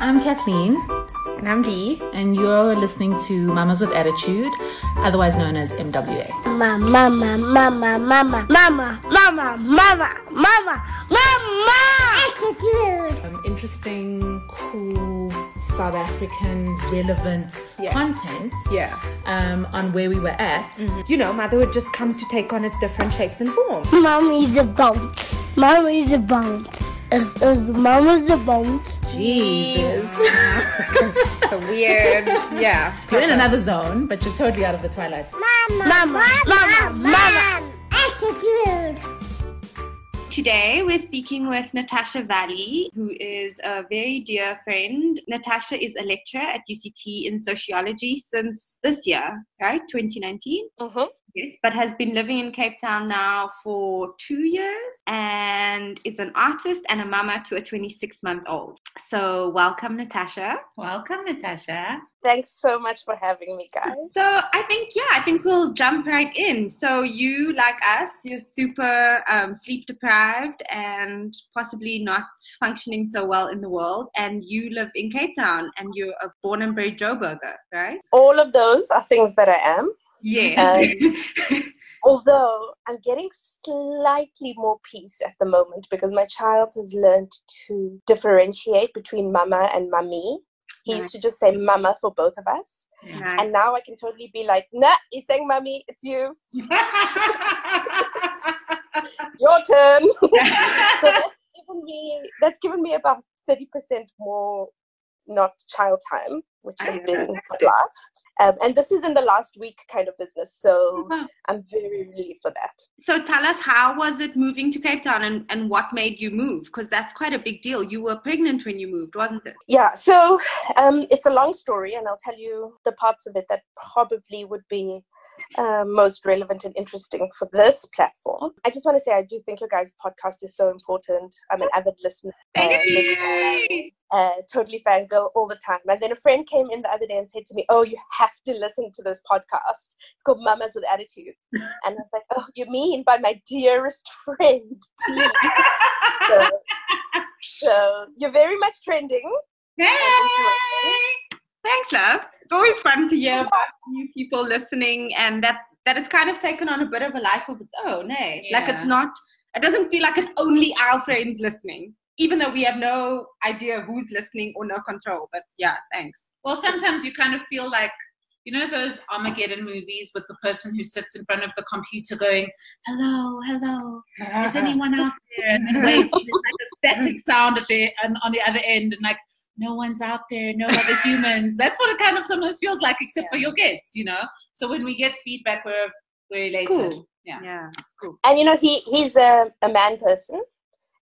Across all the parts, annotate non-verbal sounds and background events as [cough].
I'm Kathleen. And I'm Dee. And you're listening to Mamas with Attitude, otherwise known as MWA. Mama, mama, mama, mama, mama, mama, mama, mama, mama. Attitude. Um, interesting, cool, South African relevant Yeah. content Yeah. um, on where we were at. You know, motherhood just comes to take on its different shapes and forms. Mommy's a bounce. Mommy's a bounce. Is, is mama's a bounce? Jesus. [laughs] Weird. Yeah. You're in another zone, but you're totally out of the twilight. Mama, mama, mama, mama. Attitude. Today, we're speaking with Natasha Valley, who is a very dear friend. Natasha is a lecturer at UCT in sociology since this year, right? 2019? Mm-hmm. Yes, but has been living in Cape Town now for two years and is an artist and a mama to a 26 month old. So, welcome, Natasha. Welcome, Natasha. Thanks so much for having me, guys. So I think yeah, I think we'll jump right in. So you, like us, you're super um, sleep deprived and possibly not functioning so well in the world, and you live in Cape Town, and you're a born and bred Joburger, right? All of those are things that I am. Yeah. Um, [laughs] although I'm getting slightly more peace at the moment because my child has learned to differentiate between mama and mummy. He used to just say mama for both of us. Nice. And now I can totally be like, nah, he's saying mummy, it's you. [laughs] Your turn. [laughs] so that's given me that's given me about 30% more not child time, which has been a blast. Um, and this is in the last week kind of business, so Wow. I'm very relieved for that. so tell us, how was it moving to Cape Town, and, and what made you move? Because that's quite a big deal. You were pregnant when you moved, wasn't it? Yeah, so um, it's a long story, and I'll tell you the parts of it that probably would be uh, most relevant and interesting for this platform. I just want to say I do think your guys' podcast is so important. I'm an avid listener. uh, Yay! uh, totally fangirl all the time. And then a friend came in the other day and said to me, Oh, you have to listen to this podcast. It's called Mamas with Attitude. And I was like, Oh, you mean by my dearest friend, T. [laughs] so, so you're very much trending. Hey! Thanks, love. It's always fun to hear about new people listening and that, that it's kind of taken on a bit of a life of its own, eh? Like it's not, it doesn't feel like it's only our friends listening, even though we have no idea who's listening or no control. But yeah, thanks. Well, sometimes you kind of feel like, you know, those Armageddon movies with the person who sits in front of the computer going, hello, hello, is [laughs] anyone out there? And then waits, and like a static sound at the, on the other end, and like, no one's out there, no other humans. That's what it kind of sometimes feels like, except for your guests, you know? So when we get feedback, we're, we're elated. cool. Yeah. Yeah. And you know, he he's a, a man person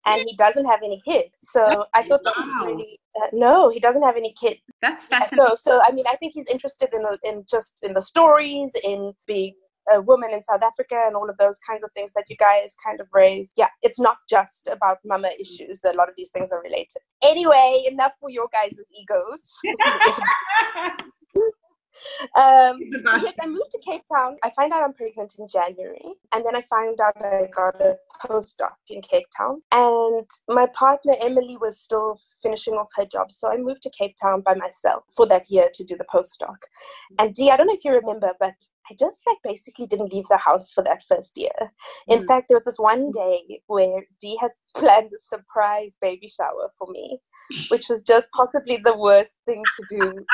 and he doesn't have any kids. So I thought that was Wow. really, uh, no, he doesn't have any kids. That's fascinating. so so i mean i think he's interested in in just in the stories in being a woman in south africa and all of those kinds of things that you guys kind of raise. Yeah it's not just about mama issues that a lot of these things are related. Anyway enough for your guys' egos [laughs] This is an interview. Um, yes, I moved to Cape Town. I find out I'm pregnant in January, and then I find out I got a postdoc in Cape Town. And my partner Emily was still finishing off her job, so I moved to Cape Town by myself for that year to do the postdoc. And Dee, I don't know if you remember, but I just like basically didn't leave the house for that first year. In Mm. fact, there was this one day where Dee had [laughs] planned a surprise baby shower for me, which was just possibly the worst thing to do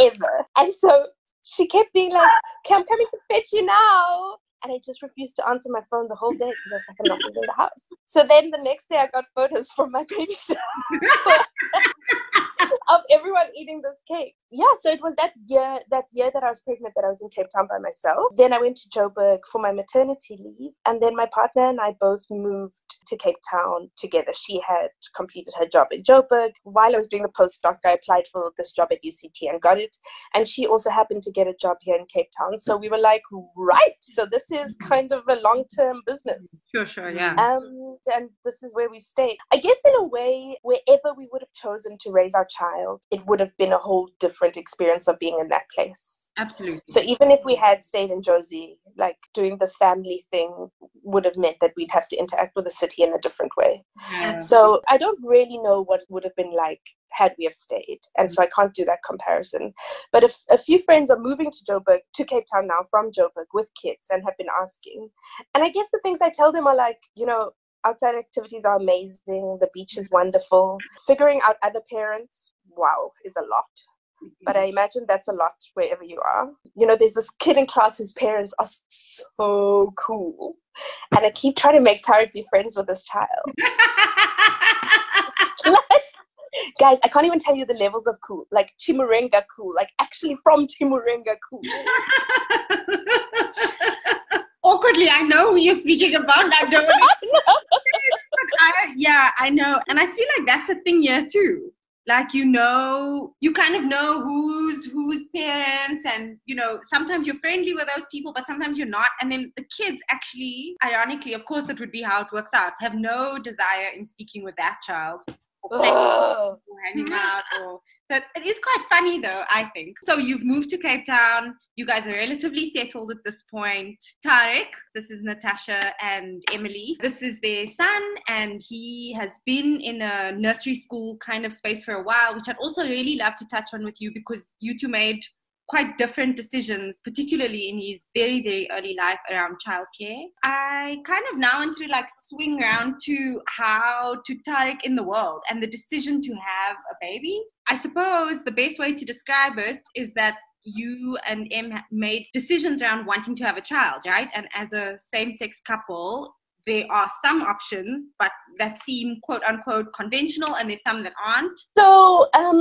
ever. And so she kept being like, okay, I'm coming to fetch you now. And I just refused to answer my phone the whole day because I was like, I'm not leaving the house. So then the next day I got photos from my baby [laughs] of everyone eating this cake. Yeah, so it was that year that year that I was pregnant that I was in Cape Town by myself. Then I went to Joburg for my maternity leave. And then my partner and I both moved to Cape Town together. She had completed her job in Joburg. While I was doing the postdoc, I applied for this job at UCT and got it. And she also happened to get a job here in Cape Town. So we were like, right, so this is kind of a long term business. Sure, sure, yeah. Um, and this is where we've stayed. I guess, in a way, wherever we would have chosen to raise our child, it would have been a whole different experience of being in that place. Absolutely. So even if we had stayed in Jozi, like doing this family thing would have meant that we'd have to interact with the city in a different way. Yeah. So I don't really know what it would have been like had we have stayed, and so I can't do that comparison. But if a few friends are moving to Joburg, to Cape Town now from Joburg with kids, and have been asking, and I guess the things I tell them are like, you know, outside activities are amazing, the beach is wonderful. Figuring out other parents, wow, is a lot. But I mm-hmm. imagine that's a lot wherever you are. You know, there's this kid in class whose parents are so cool. And I keep trying to make Tarek be friends with this child. [laughs] Guys, I can't even tell you the levels of cool. Like Chimurenga cool. Like actually from Chimurenga cool. [laughs] Awkwardly, I know who you're speaking about. I don't [laughs] I, yeah, I know. And I feel like that's a thing here too. Like you know, you kind of know who's whose parents, and you know, sometimes you're friendly with those people, but sometimes you're not. And then the kids actually, ironically, of course, it would be how it works out, have no desire in speaking with that child or playing Ugh. or hanging out or but it is quite funny though i think. So you've moved to cape town. You guys are relatively settled at this point. Tarek this is natasha and emily. This is their son and he has been in a nursery school kind of space for a while which i'd also really love to touch on with you because you two made quite different decisions, particularly in his very, very early life around childcare. I kind of now want to like swing around to how to Tariq in the world and the decision to have a baby. I suppose the best way to describe it is that you and Em made decisions around wanting to have a child, right? And as a same sex couple, there are some options, but that seem quote unquote conventional, and there's some that aren't. So, um,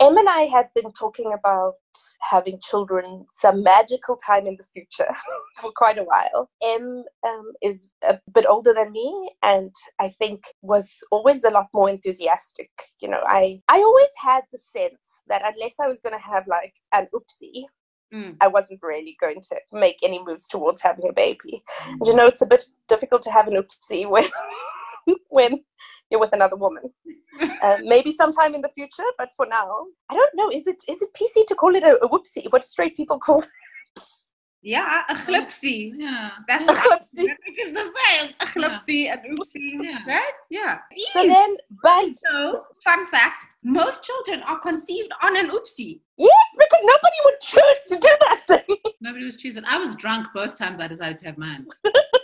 Em and I had been talking about having children some magical time in the future [laughs] for quite a while. Em um, is a bit older than me, and I think was always a lot more enthusiastic. You know, I I always had the sense that unless I was going to have like an oopsie, Mm. I wasn't really going to make any moves towards having a baby. And you know, it's a bit difficult to have an oopsie [laughs] when when you're with another woman. [laughs] Uh, maybe sometime in the future, but for now, I don't know. Is it is it PC to call it a, a whoopsie? What straight people call? [laughs] Yeah, a glipsy. Yeah. That's A glipsy. Which is the same. A glipsy, an oopsie. Yeah. Right? Yeah. So then, but So, fun fact most children are conceived on an oopsie. yes, because nobody would choose to do that thing. Nobody was choosing. I was drunk both times I decided to have mine. [laughs]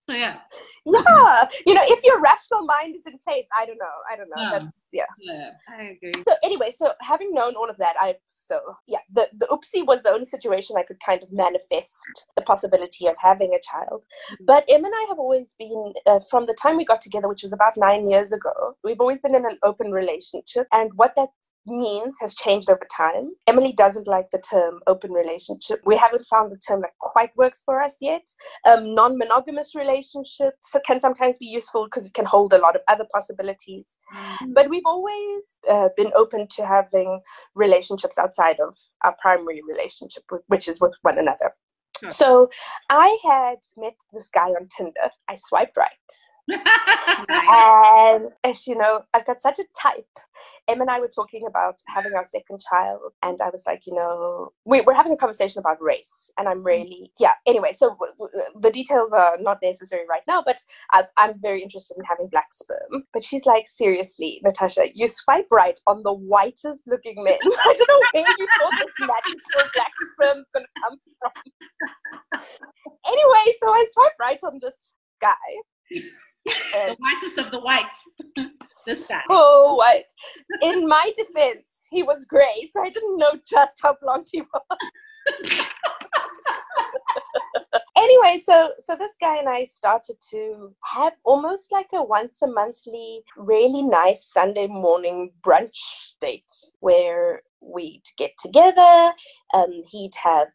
so yeah, yeah, you know, if your rational mind is in place, I don't know. I don't know. Yeah. That's yeah. yeah. I agree. So anyway, so having known all of that, I so yeah, the the oopsie was the only situation I could kind of manifest the possibility of having a child. But Em and I have always been uh, from the time we got together, which was about nine years ago. We've always been in an open relationship, and what that means has changed over time. Emily doesn't like the term open relationship. We haven't found the term that quite works for us yet. Um, non-monogamous relationships can sometimes be useful because it can hold a lot of other possibilities but we've always uh, been open to having relationships outside of our primary relationship which is with one another Sure. so i had met this guy on tinder i swiped right [laughs] and as you know i've got such a type em and i were talking about having our second child and i was like you know we, we're having a conversation about race and i'm mm-hmm. really yeah anyway so w- w- the details are not necessary right now but I, i'm very interested in having black sperm. But she's like seriously natasha you swipe right on the whitest looking men. [laughs] I don't know where you thought this magical black sperm to come from. Anyway so i swipe right on this guy. [laughs] The whitest of the whites. This guy. [laughs] oh what? in my defense he was gray so i didn't know just how blonde he was [laughs] anyway so so this guy and i started to have almost like a once a monthly really nice sunday morning brunch date where we'd get together um, he'd have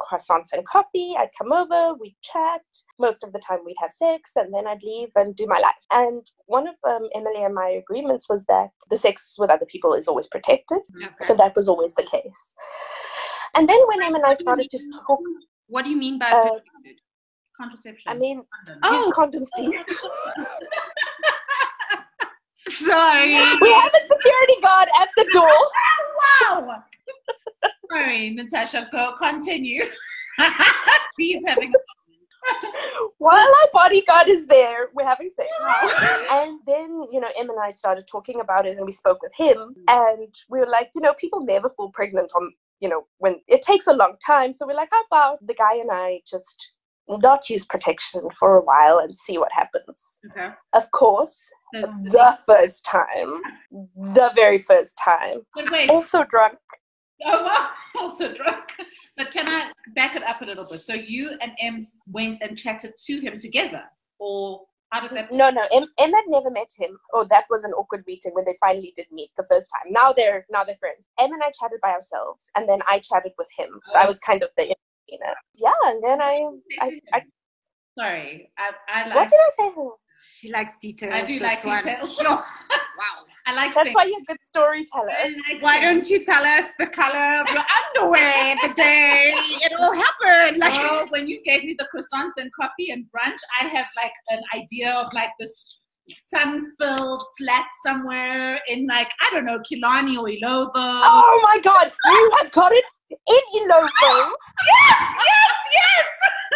croissants and coffee i'd come over we'd chat most of the time we'd have sex and then i'd leave and do my life and one of um, emily and my agreements was that the sex with other people is always protected Okay. so that was always the case and then when em and i started to talk what do you mean by Uh, protected? Contraception. i mean Oh. use condoms dear. [laughs] [laughs] Sorry. we have a security guard at the door [laughs] wow. Sorry, Natasha, go continue. [laughs] He's having a [laughs] While our bodyguard is there, we're having sex. [laughs] and then, you know, Em and I started talking about it and we spoke with him and we were like, you know, people never fall pregnant on, you know, when it takes a long time. So we're like, how about the guy and I just not use protection for a while and see what happens? Okay. Of course, the first time, the very first time, also drunk. [laughs] oh, wow, also drunk. But can I back it up a little bit? So you and Ems went and chatted to him together, or how did that? No, no, Em, Em had never met him. Oh, that was an awkward meeting when they finally did meet the first time. Now they're now they're friends. Em and I chatted by ourselves, and then I chatted with him. So I oh. was kind of the you know, yeah. And then I, I, I Sorry, I, I what did I say? to her? She likes details. I do like one. details. [laughs] wow. I like. That's things. why you're a good storyteller. Like Why don't you tell us the color of your underwear the day it all happened? Like, Oh, when you gave me the croissants and coffee and brunch, I have like an idea of like this sun-filled flat somewhere in like I don't know Killarney or Illovo. Oh my God, you have got it in Illovo, [laughs] yes, yes, yes.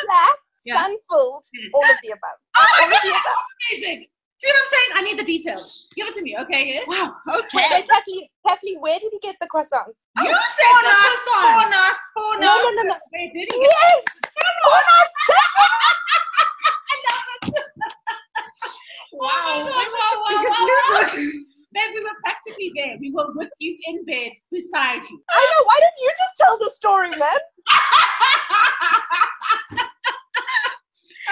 flat, Yeah. sun-filled, Yes. all of the above. Oh All my of the god, above. amazing. See what I'm saying? I need the details. Give it to me, okay? Yes. wow, okay. wait, Kathleen, Kathleen, where did he get the croissants? You said For the us, for croissants. us, for No, no, no, no. Wait, did he? Yes! Wow, wow, wow, wow, Biggest wow, wow. losers. Babe, we were practically there. We were with you in bed beside you. I know, why don't you just tell the story, man? [laughs]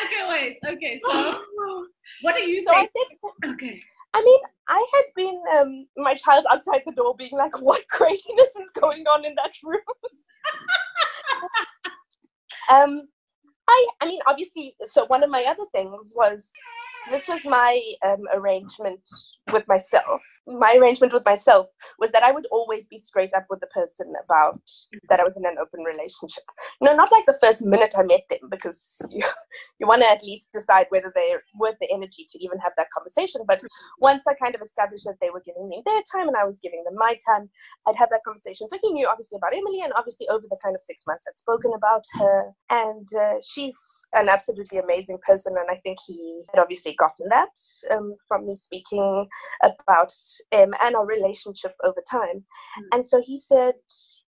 okay, wait. Okay, so [gasps] what do you So I say? said, Okay. I mean, I had been um, my child outside the door being like, what [laughs] craziness is going on in that room? [laughs] um, I, I mean, obviously, so one of my other things was this was my um, arrangement with myself. My arrangement with myself was that I would always be straight up with the person about that I was in an open relationship. Know, not like the first minute I met them, because you, [laughs] you want to at least decide whether they're worth the energy to even have that conversation. But once I kind of established that they were giving me their time and I was giving them my time, I'd have that conversation. So he knew obviously about Emily, and obviously over the kind of six months I'd spoken about her. And uh, she's an absolutely amazing person, and I think he had obviously gotten that um, from me speaking about him and our relationship over time. And so he said,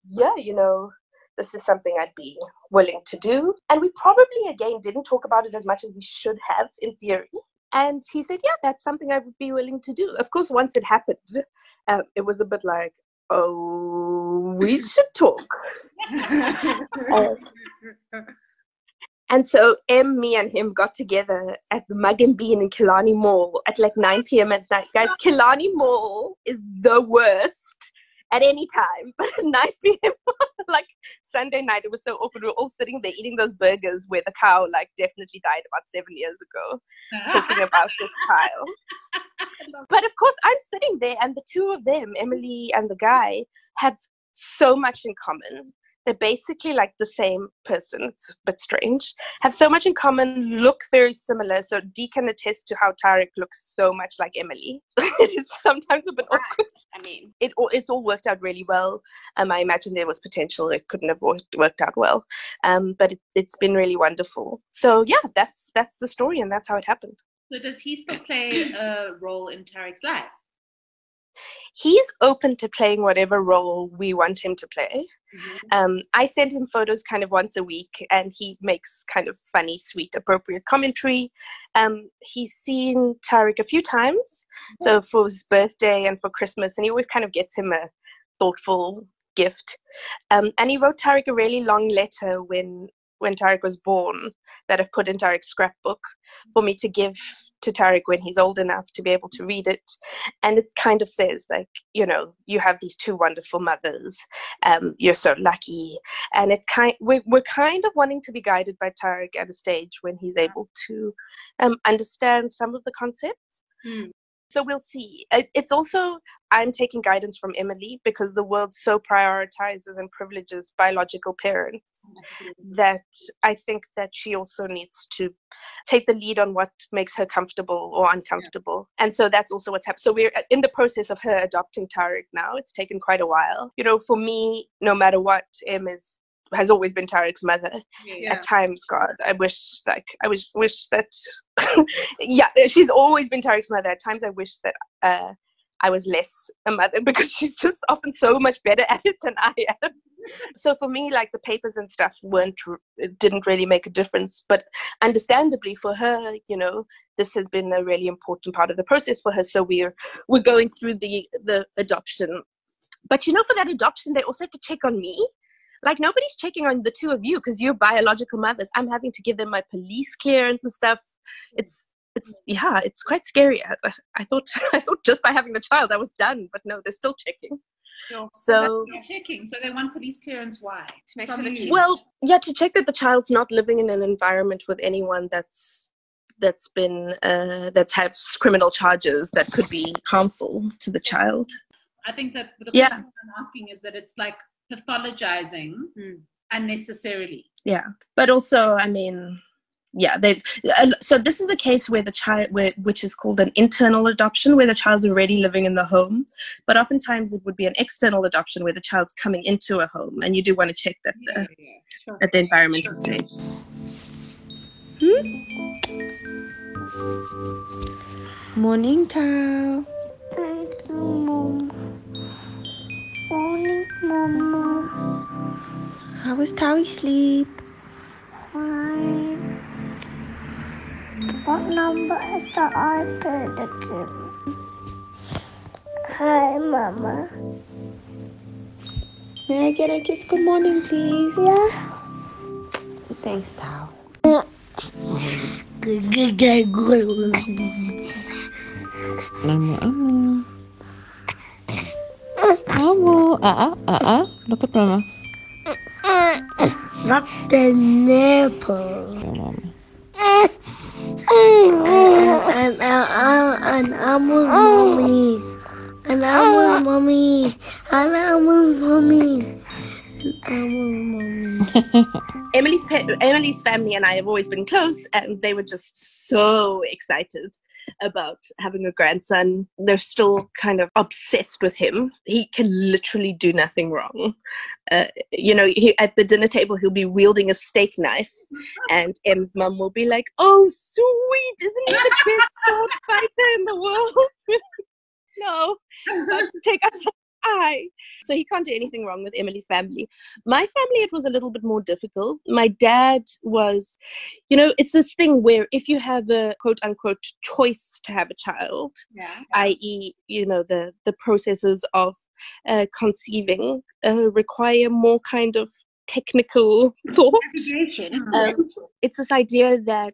Yeah, you know, this is something I'd be willing to do. And we probably, again, didn't talk about it as much as we should have in theory. And he said, Yeah, that's something I would be willing to do. Of course, once it happened, uh, it was a bit like, Oh, we [laughs] should talk. Uh, [laughs] and so Em, me, and him got together at the Mug and Bean in Killarney Mall at like 9 p.m. at night. Guys, [laughs] Killarney Mall is the worst at any time, [laughs] but at 9 p.m. [laughs] like Sunday night, it was so awkward. We were all sitting there eating those burgers where the cow like definitely died about seven years ago, talking about this child. But of course, I'm sitting there, and the two of them, Emily and the guy, have so much in common. They're basically like the same person. It's a bit strange. Have so much in common, look very similar. So Dee can attest to how Tarek looks so much like Emily. [laughs] it is sometimes a bit awkward. I mean, It all, it's all worked out really well. Um, I imagine there was potential. It couldn't have worked, worked out well. Um, but it, it's been really wonderful. So yeah, that's that's the story, and that's how it happened. So does he still play a role in Tarek's life? He's open to playing whatever role we want him to play. Mm-hmm. Um, I send him photos kind of once a week, and he makes kind of funny, sweet, appropriate commentary. Um, he's seen Tariq a few times, so for his birthday and for Christmas, and he always kind of gets him a thoughtful gift. Um, and he wrote Tariq a really long letter when when Tariq was born that I've put in Tariq's scrapbook for me to give to Tarek when he's old enough to be able to read it. And it kind of says, like, you know, you have these two wonderful mothers. Um, you're so lucky. And it kind we're, we're kind of wanting to be guided by Tarek at a stage when he's able to um, understand some of the concepts. So we'll see. It's also I'm taking guidance from Emily because the world so prioritizes and privileges biological parents that I think that she also needs to take the lead on what makes her comfortable or uncomfortable. And so that's also what's happened. So we're uh, in the process of her adopting Tarek now. It's taken quite a while. You know, for me, no matter what, Em is has always been Tarek's mother. Yeah. At times, God, I wish like I wish wish that [laughs] yeah, she's always been Tarek's mother. At times I wish that uh I was less a mother [laughs] because she's just often so much better at it than I am. So for me, like the papers and stuff weren't, it didn't really make a difference. But understandably for her, you know, this has been a really important part of the process for her. So we're we're going through the the adoption. But you know, for that adoption, they also have to check on me. Like nobody's checking on the two of you because you're biological mothers. I'm having to give them my police clearance and stuff. It's it's yeah, it's quite scary. I, I thought [laughs] I thought just by having the child I was done, but no, they're still checking. Sure. So They're checking. So they want police clearance. Why? To make sure that you. she- well, yeah, to check that the child's not living in an environment with anyone that's that's been uh, that has criminal charges that could be harmful to the child. I think that the Yeah. question I'm asking is that it's like pathologizing Hmm. unnecessarily. Yeah, but also, I mean, yeah, they. Uh, so this is a case where the child, where which is called an internal adoption, where the child's already living in the home. But oftentimes, it would be an external adoption where the child's coming into a home, and you do want to check that the, Sure. that the environment is safe. Morning, Tao. Mama. How was Tawi sleep? Fine. What number is the iPad again? Hi, Mama. May I get a kiss? Good morning, please. Yeah. Thanks, Tao. Good, good, good, good. Nama Amo. Amo. Ah ah ah ah. Look at Mama. Not the nipple. Yeah, Mama. And, I'm with mommy. And I'm with mommy. And I'm with mommy. And I'm with mommy. Emily's pa- Emily's family and I have always been close, and they were just so excited about having a grandson. They're still kind of obsessed with him. He can literally do nothing wrong. Uh, you know, he, at the dinner table, he'll be wielding a steak knife, and Em's mum will be like, "Oh, sweet! Isn't he the best sword fighter in the world?" [laughs] no, not to take us eye. So he can't do anything wrong with Emily's family. My family, it was a little bit more difficult. My dad was, you know, it's this thing where if you have a quote unquote choice to have a child, Yeah. i.e., you know, the the processes of uh, conceiving uh, require more kind of technical [laughs] thought. Um, it's this idea that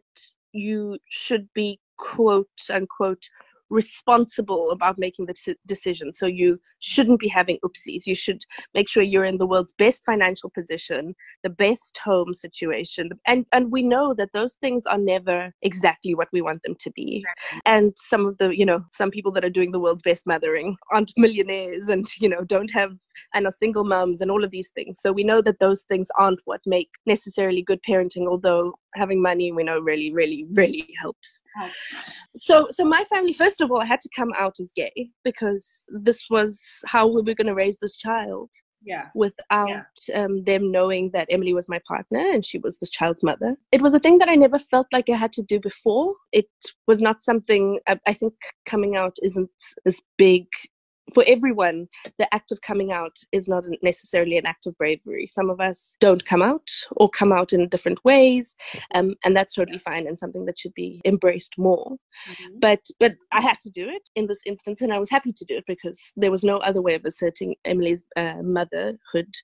you should be quote unquote responsible about making the deci- decision. So you shouldn't be having oopsies. You should make sure you're in the world's best financial position, the best home situation. And and we know that those things are never exactly what we want them to be. And some of the, you know, some people that are doing the world's best mothering aren't millionaires and, you know, don't have and are single moms and all of these things. So we know that those things aren't what make necessarily good parenting, although having money we know really, really, really helps. So so my family, first of all, I had to come out as gay because this was how we were gonna raise this child Yeah. without um, them knowing that Emily was my partner and she was this child's mother. It was a thing that I never felt like I had to do before. It was not something I, I think coming out isn't as big for everyone. The act of coming out is not necessarily an act of bravery. Some of us don't come out or come out in different ways, um, and that's totally fine and something that should be embraced more but but I had to do it in this instance, and I was happy to do it because there was no other way of asserting Emily's uh, motherhood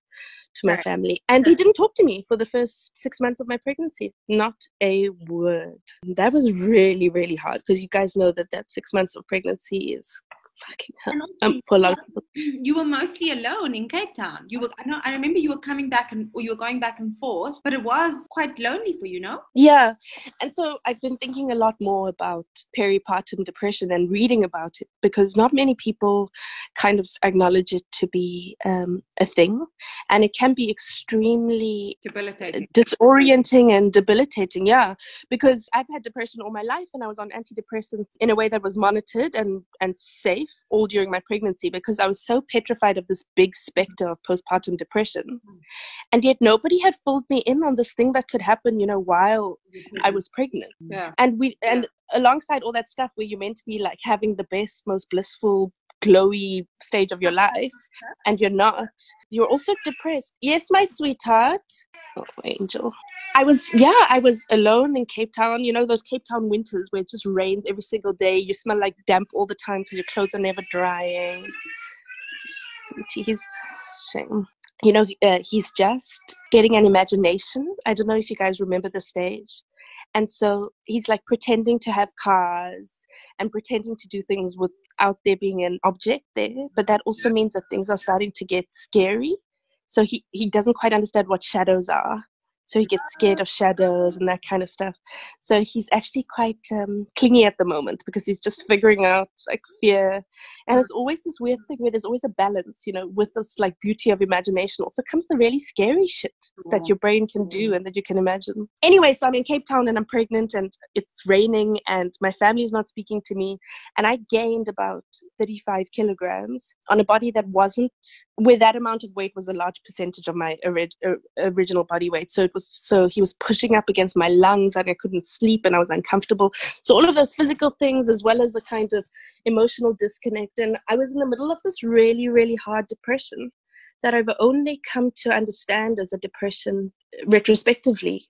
to my Right. family. And he didn't talk to me for the first six months of my pregnancy, not a word. That was really really hard because you guys know that that six months of pregnancy is fucking hell. Um, for a lot of people. you were mostly alone in Cape Town. You were, I know, I remember you were coming back and, or you were going back and forth, but it was quite lonely for you, no? Yeah. And so I've been thinking a lot more about peripartum depression and reading about it because not many people kind of acknowledge it to be um, a thing. And it can be extremely Debilitating. disorienting and debilitating yeah because i've had depression all my life and i was on antidepressants in a way that was monitored and and safe all during my pregnancy because i was so petrified of this big specter of postpartum depression. Mm-hmm. And yet nobody had filled me in on this thing that could happen you know while i was pregnant. Yeah. and we and alongside all that stuff where you're meant to be like having the best most blissful glowy stage of your life and you're not. You're also depressed. Yes my sweetheart. Oh angel. I was yeah i was alone in cape town. You know those cape town winters where it just rains every single day? You smell like damp all the time because your clothes are never drying. Sweetie he's shame. You know uh, he's just getting an imagination. I don't know if you guys remember the stage. And so he's like pretending to have cars and pretending to do things without there being an object there. But that also means that things are starting to get scary. So he, he doesn't quite understand what shadows are. So he gets scared of shadows and that kind of stuff. So he's actually quite um, clingy at the moment because he's just figuring out like fear. And it's always this weird thing where there's always a balance, you know, with this like beauty of imagination. Also comes the really scary shit that your brain can do and that you can imagine. Anyway, so I'm in Cape Town and I'm pregnant and it's raining and my family is not speaking to me. And I gained about 35 kilograms on a body that wasn't, where that amount of weight was a large percentage of my ori- original body weight. So it was, so he was pushing up against my lungs and I couldn't sleep and I was uncomfortable. So all of those physical things as well as the kind of emotional disconnect. And I was in the middle of this really, really hard depression that I've only come to understand as a depression retrospectively.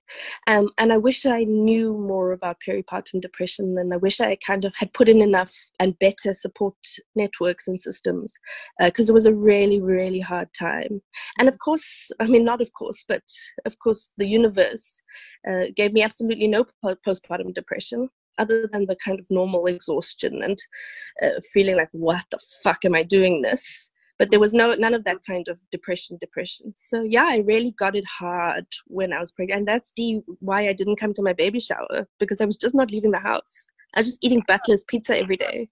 Um, and I wish I knew more about peripartum depression and I wish I kind of had put in enough and better support networks and systems because it was a really, really hard time. And of course, I mean, not of course, but of course, the universe uh, gave me absolutely no postpartum depression other than the kind of normal exhaustion and uh, feeling like, what the fuck am I doing this? But there was no none of that kind of depression depression so yeah i really got it hard when i was pregnant and that's the why i didn't come to my baby shower because i was just not leaving the house i was just eating butler's pizza every day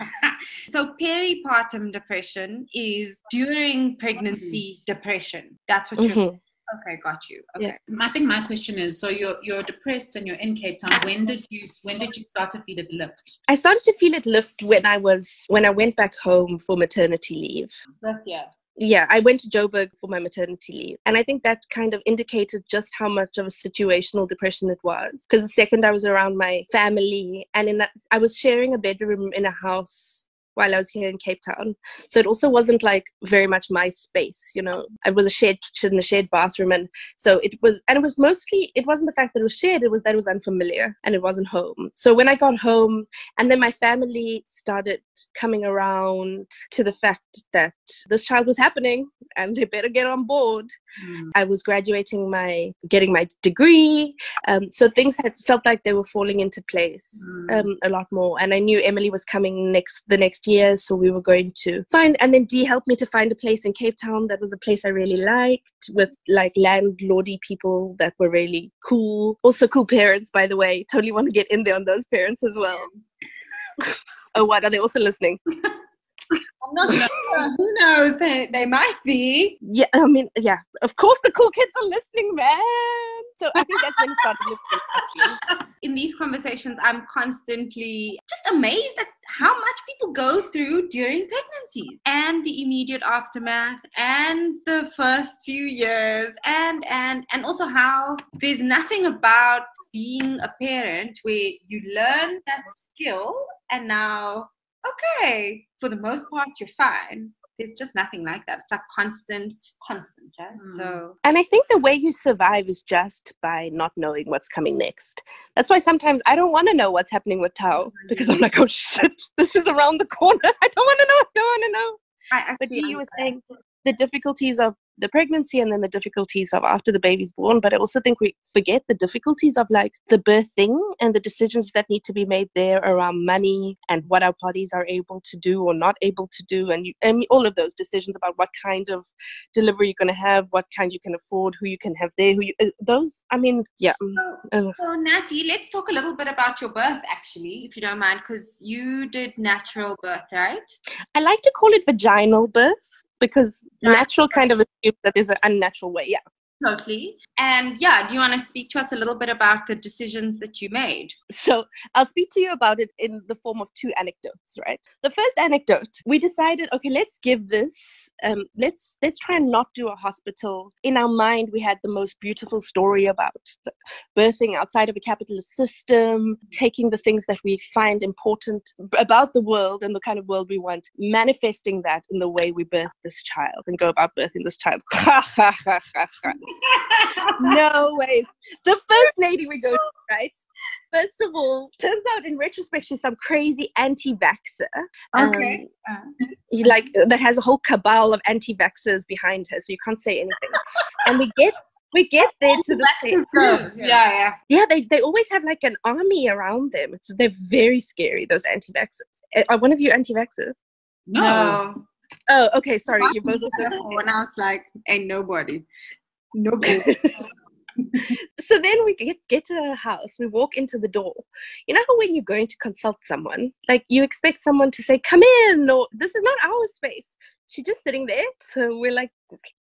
[laughs] so peripartum depression is during pregnancy depression. That's what you're. Mm-hmm. Okay, got you. Okay. Yeah. I think my question is: so you're you're depressed and you're in Cape Town. When did you when did you start to feel it lift? i started to feel it lift when i was when i went back home for maternity leave That's, yeah. yeah, I went to Joburg for my maternity leave. And I think that kind of indicated just how much of a situational depression it was. Because the second I was around my family and in that, I was sharing a bedroom in a house while I was here in Cape Town. So it also wasn't like very much my space, you know. It was a shared kitchen, a shared bathroom. And so it was, and it was mostly, it wasn't the fact that it was shared, it was that it was unfamiliar and it wasn't home. So when I got home, and then my family started coming around to the fact that this child was happening and they better get on board. I was graduating my, getting my degree. Um, so things had felt like they were falling into place um, a lot more. And I knew Emily was coming next, the next year. So we were going to find, and then Dee helped me to find a place in Cape Town that was a place I really liked with like landlordy people that were really cool. Also cool parents, by the way. Totally want to get in there on those parents as well. [laughs] oh, what? Are they also listening? [laughs] I'm not [laughs] Who knows? They, they might be. Yeah, I mean, yeah. Of course, the cool kids are listening, man. So I think that's when it started listening. In these conversations, I'm constantly just amazed at how much people go through during pregnancies and the immediate aftermath and the first few years and and and also how there's nothing about being a parent where you learn that skill and now okay for the most part you're fine there's just nothing like that it's a constant constant yeah? Hmm. so And I think the way you survive is just by not knowing what's coming next. That's why sometimes I don't want to know what's happening with Tao mm-hmm. because I'm like, oh shit, this is around the corner. [laughs] I don't want to know. I don't want to know. I But actually Dee was saying the difficulties of the pregnancy and then the difficulties of after the baby's born. But I also think we forget the difficulties of like the birthing and the decisions that need to be made there around money and what our bodies are able to do or not able to do, and you, and all of those decisions about what kind of delivery you're going to have, what kind you can afford, who you can have there, who you uh, those. I mean, yeah. So, uh, so Natty, let's talk a little bit about your birth, actually, if you don't mind, because you did natural birth, right? I like to call it vaginal birth because natural kind of assumes that there's an unnatural way. Yeah. Totally. And yeah, do you want to speak to us a little bit about the decisions that you made? So I'll speak to you about it in the form of two anecdotes, right? The first anecdote, we decided, okay, let's give this, um, let's let's try and not do a hospital. In our mind, we had the most beautiful story about the birthing outside of a capitalist system, taking the things that we find important about the world and the kind of world we want, manifesting that in the way we birth this child and go about birthing this child. [laughs] [laughs] no way. The first lady we go to, right? First of all, turns out in retrospect she's some crazy anti-vaxxer. Okay. Um, uh. he, like that has a whole cabal of anti-vaxxers behind her, so you can't say anything. and we get we get there to the place. Hmm. yeah, yeah. Yeah, they, they always have like an army around them. It's, they're very scary, those anti-vaxxers. Eh, are one of you anti-vaxxers? No. Oh, okay, sorry. You're both also when I was like, ain't nobody. Nobody. [laughs] so then we get get to her house we walk into the door. You know how when you're going to consult someone like you expect someone to say come in or this is not our space. She's just sitting there so we're like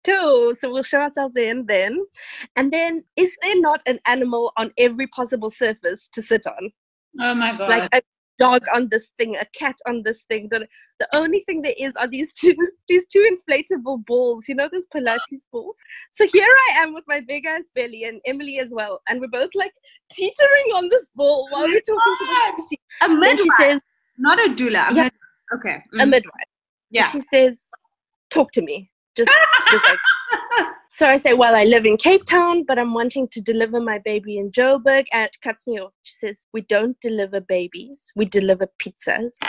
too so we'll show ourselves in then. And then is there not an animal on every possible surface to sit on? Oh my god. like a dog on this thing a cat on this thing the, the only thing there is are these two [laughs] these two inflatable balls you know those pilates balls so here i am with my big ass belly and emily as well and we're both like teetering on this ball while we're talking to the she, a midwife, she says not a doula. A Yeah. okay. a mm, midwife yeah. she says talk to me just, just like [laughs] so I say, well, I live in Cape Town, but I'm wanting to deliver my baby in Joburg. And it cuts me off. She says, we don't deliver babies. We deliver pizzas. [laughs]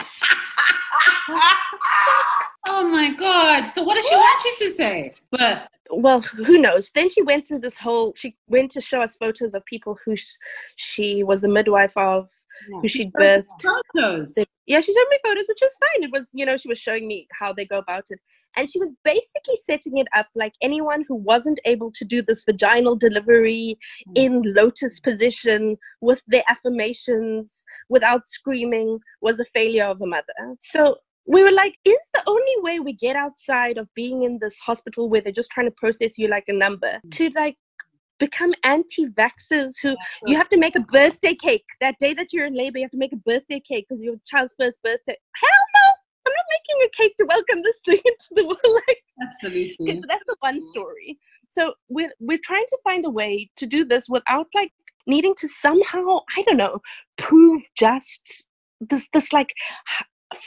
oh my god. So what does she want you to say? Birth. well who knows then she went through this whole she went to show us photos of people who sh- she was the midwife of who she'd birthed Photos. Yeah she showed me photos which was fine. It was you know she was showing me how they go about it. And she was basically setting it up like anyone who wasn't able to do this vaginal delivery mm. in lotus position with their affirmations without screaming was a failure of a mother. So we were like, is the only way we get outside of being in this hospital where they're just trying to process you like a number mm. to like become anti-vaxxers who you have to make a birthday cake that day that you're in labor you have to make a birthday cake because your child's first birthday hell no i'm not making a cake to welcome this thing [laughs] into the world like Absolutely. So that's the one story. So we're we're trying to find a way to do this without like needing to somehow I don't know prove just this this like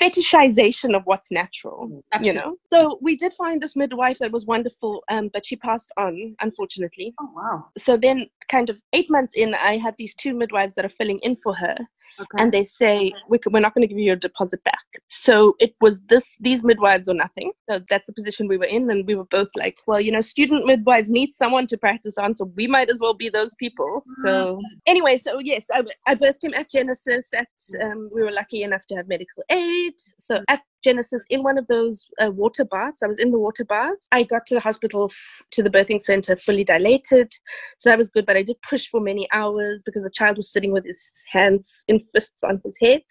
fetishization of what's natural you know? So we did find this midwife that was wonderful um but she passed on unfortunately. Oh wow. so then kind of eight months in i had these two midwives that are filling in for her Okay. and they say we we're not going to give you your deposit back. So it was this these midwives or nothing. So that's the position we were in and we were both like well you know student midwives need someone to practice on so we might as well be those people. So anyway so yes i, I birthed him at genesis at um, we were lucky enough to have medical aid so at genesis in one of those uh, water baths i was in the water bath. I got to the hospital f- to the birthing center fully dilated. So that was good but i did push for many hours because the child was sitting with his hands in fists on his head.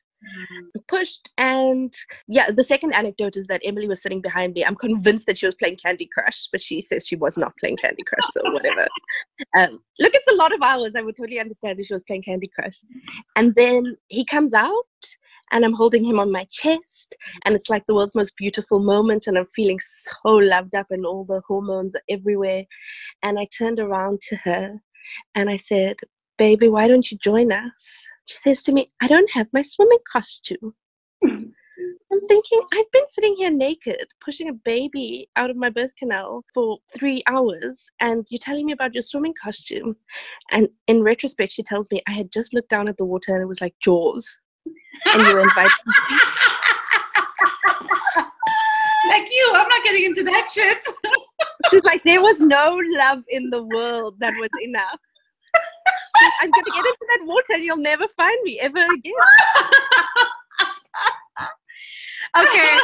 I pushed and yeah the second anecdote is that emily was sitting behind me. I'm convinced that she was playing candy crush but she says she was not playing candy crush so whatever. [laughs] Um, look it's a lot of hours. I would totally understand if she was playing candy crush. And then he comes out and i'm holding him on my chest and it's like the world's most beautiful moment and i'm feeling so loved up and all the hormones are everywhere and i turned around to her and i said baby why don't you join us she says to me, I don't have my swimming costume. [laughs] I'm thinking, I've been sitting here naked, pushing a baby out of my birth canal for three hours, and you're telling me about your swimming costume. And in retrospect, she tells me, I had just looked down at the water and it was like Jaws. And you were invited. [laughs] like you, I'm not getting into that shit. [laughs] She's like, there was no love in the world that was enough. I'm gonna get into that water and you'll never find me ever again. [laughs] Okay.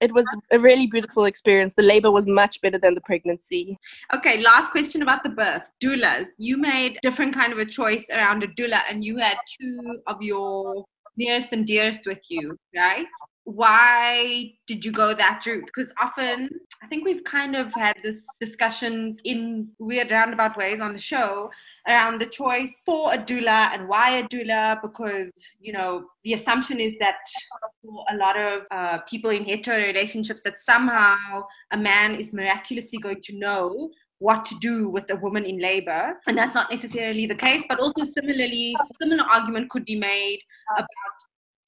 It was a really beautiful experience. The labor was much better than the pregnancy. Okay, last question about the birth. Doulas. You made different kind of a choice around a doula and you had two of your nearest and dearest with you, right? Why did you go that route? Because often I think we've kind of had this discussion in weird roundabout ways on the show around the choice for a doula and why a doula because you know the assumption is that for a lot of uh, people in hetero relationships that somehow a man is miraculously going to know what to do with a woman in labor and that's not necessarily the case but also similarly similar argument could be made about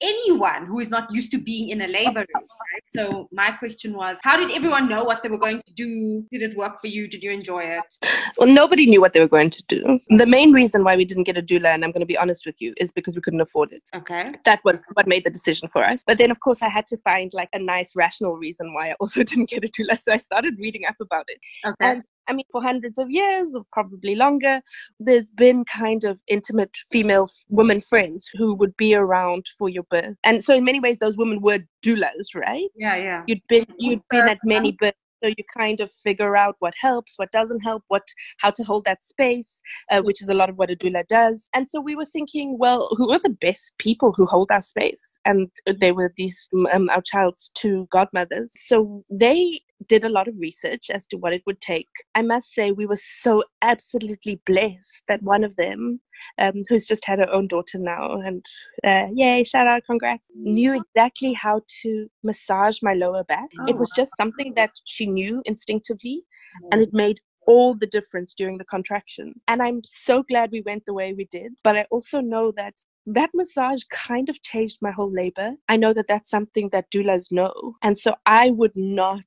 anyone who is not used to being in a labor room right so my question was how did everyone know what they were going to do did it work for you did you enjoy it Well, nobody knew what they were going to do. The main reason why we didn't get a doula, and I'm going to be honest with you, is because we couldn't afford it. okay That was what made the decision for us. But then, of course, I had to find like a nice, rational reason why I also [laughs] didn't get a doula. So I started reading up about it. okay And I mean, for hundreds of years, or probably longer, there's been kind of intimate female women friends who would be around for your birth. And so, in many ways, those women were doulas, right? yeah yeah You'd been you'd been at many um, births, so you kind of figure out what helps, what doesn't help, what how to hold that space, uh, which is a lot of what a doula does. And so we were thinking, well, who are the best people who hold our space? And they were these um, our child's two godmothers. So they did a lot of research as to what it would take. I must say, we were so absolutely blessed that one of them, um, who's just had her own daughter now, and uh, yay, shout out, congrats, knew exactly how to massage my lower back. it was just something that she knew instinctively, and it made all the difference during the contractions. And I'm so glad we went the way we did. But I also know that that massage kind of changed my whole labor. I know that that's something that doulas know. And so I would not,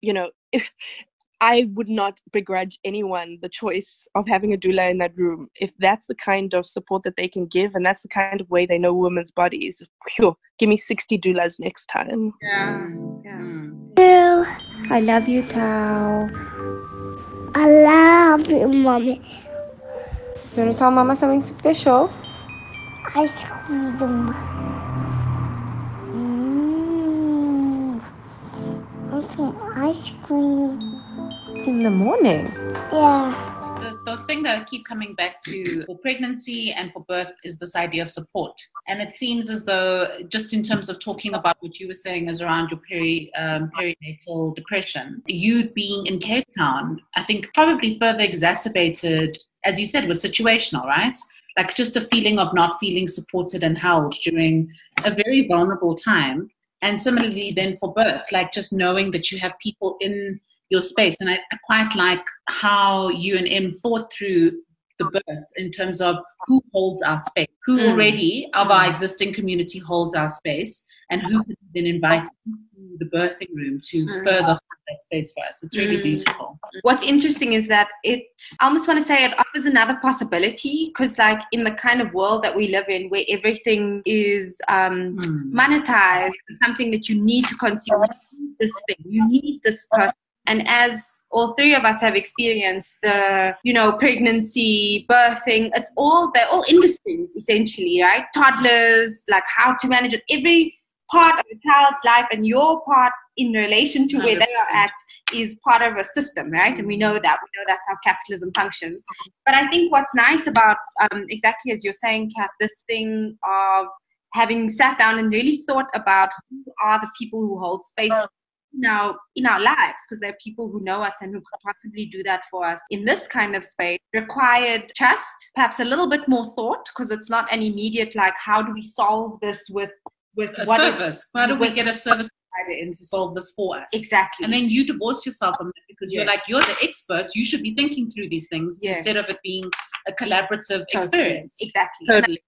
you know, if, [laughs] I would not begrudge anyone the choice of having a doula in that room. If that's the kind of support that they can give and that's the kind of way they know women's bodies, phew, give me 60 doulas next time. yeah yeah Mm. I love you, Tao. I love you, mommy. You want to tell Mama something special? Ice cream. Mm. Want some ice cream? In the morning. Yeah. the, the thing that I keep coming back to for pregnancy and for birth is this idea of support. And it seems as though, just in terms of talking about what you were saying is around your peri, um, perinatal depression, you being in Cape Town, I think probably further exacerbated, as you said, was situational, right? Like just a feeling of not feeling supported and held during a very vulnerable time. And similarly, then for birth, like just knowing that you have people in your space. And I, I quite like how you and Em thought through the birth in terms of who holds our space, who Mm. already of our existing community holds our space, and who can been invited into the birthing room to Mm. further hold that space for us. It's really Mm. beautiful. what's interesting is that it I almost want to say it offers another possibility because like in the kind of world that we live in where everything is um Mm. monetized something that you need to consume this thing you need this person and as all three of us have experienced the you know pregnancy birthing it's all they're all industries essentially right? Toddlers like how to manage it. Every part of a child's life and your part in relation to where they are at is part of a system right? And we know that we know that's how capitalism functions. But i think what's nice about um, exactly as you're saying kat this thing of having sat down and really thought about who are the people who hold space our in our lives because there are people who know us and who could possibly do that for us in this kind of space required trust perhaps a little bit more thought because it's not an immediate like how do we solve this with with A what is- service. How do we get a service provider in to solve this for us? exactly And then you divorce yourself from that because you're like, you're the expert. You should be thinking through these things Yes. instead of it being a collaborative Totally. experience. exactly Totally.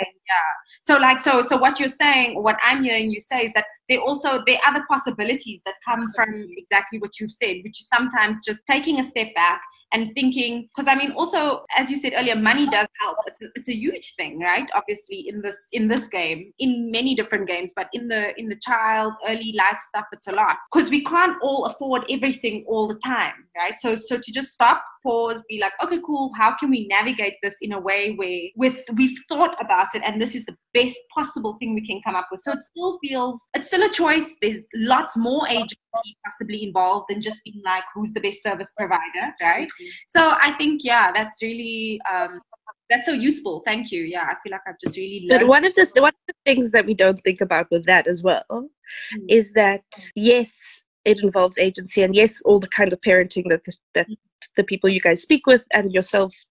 saying, yeah. So like so so what you're saying, what I'm hearing you say is that there also there are other possibilities that come from exactly what you've said, which is sometimes just taking a step back and thinking because i mean also as you said earlier money does help. It's a, it's a huge thing right? Obviously in this in this game in many different games but in the in the child early life stuff it's a lot. Because we can't all afford everything all the time right? So so to just stop pause be like okay cool. How can we navigate this in a way where with we've thought about it and this is the best possible thing we can come up with. So it still feels it's still a choice. There's lots more agency possibly involved than just being like who's the best service provider right? So i think yeah that's really um that's so useful. Thank you. Yeah i feel like i've just really learned But one of the one of the things that we don't think about with that as well Mm. is that yes, it involves agency, and yes, all the kind of parenting that the, that the people you guys speak with and yourselves.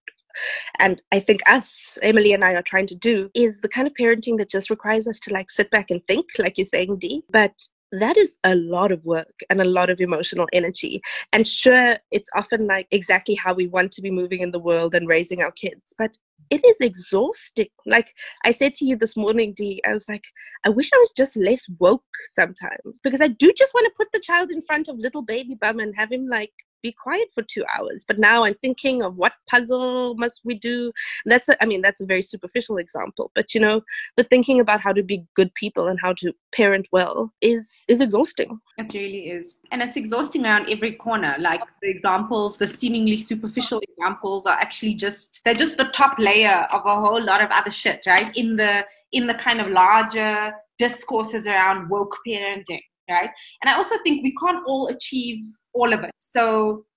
And I think us, Emily and I, are trying to do is the kind of parenting that just requires us to like sit back and think, like you're saying, Dee. But that is a lot of work and a lot of emotional energy. And sure, it's often like exactly how we want to be moving in the world and raising our kids, but it is exhausting. Like I said to you this morning, Dee, I was like, I wish I was just less woke sometimes because I do just want to put the child in front of little baby bum and have him like be quiet for two hours. But now I'm thinking of what puzzle must we do? That's a, I mean, that's a very superficial example, but you know, but thinking about how to be good people and how to parent well is is exhausting. It really is. And it's exhausting around every corner. Like the examples, the seemingly superficial examples are actually just they're just the top layer of a whole lot of other shit, right? In the in the kind of larger discourses around woke parenting, right? And I also think we can't all achieve all of it. So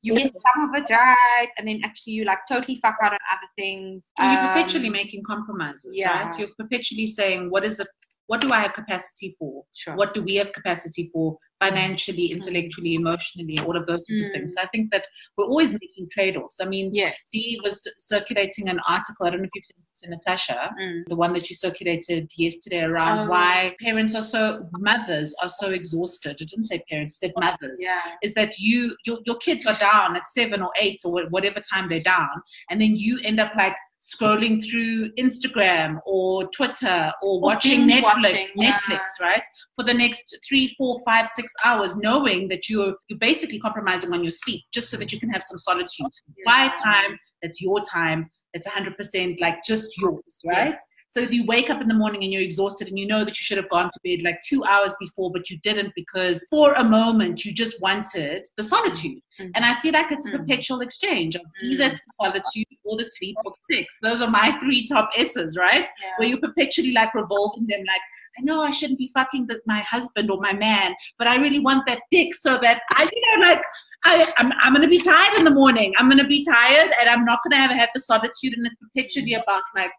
you get some of it right, and then actually you like totally fuck out on other things. And you're perpetually Um, making compromises, yeah. right? You're perpetually saying, what is it? What do I have capacity for? Sure. What do we have capacity for financially, mm-hmm. intellectually, emotionally, all of those sorts of things. Mm. So I think that we're always making trade-offs. I mean, yes. Dee was circulating an article. I don't know if you've seen it to Natasha, mm. the one that you circulated yesterday around Oh. why parents are so mothers are so exhausted. It didn't say parents, it said oh, mothers Yeah. is that you your, your kids are down at seven or eight or whatever time they're down and then you end up like scrolling through instagram or twitter or, Or watching netflix watching, yeah. netflix right? For the next three four five six hours knowing that you're you're basically compromising on your sleep just so that you can have some solitude. Quiet time that's your time. That's 100% like just yours right? Yes. So you wake up in the morning and you're exhausted and you know that you should have gone to bed like two hours before, but you didn't because for a moment you just wanted the solitude. Mm-hmm. And I feel like it's a perpetual exchange of mm. either it's the solitude or the sleep or the sex. Those are my three top S's, right? Where you perpetually like revolving them like, I know I shouldn't be fucking the, my husband or my man, but I really want that dick so that I, you know, like I, I'm, I'm going to be tired in the morning. I'm going to be tired and I'm not going to have had the solitude. And it's perpetually about like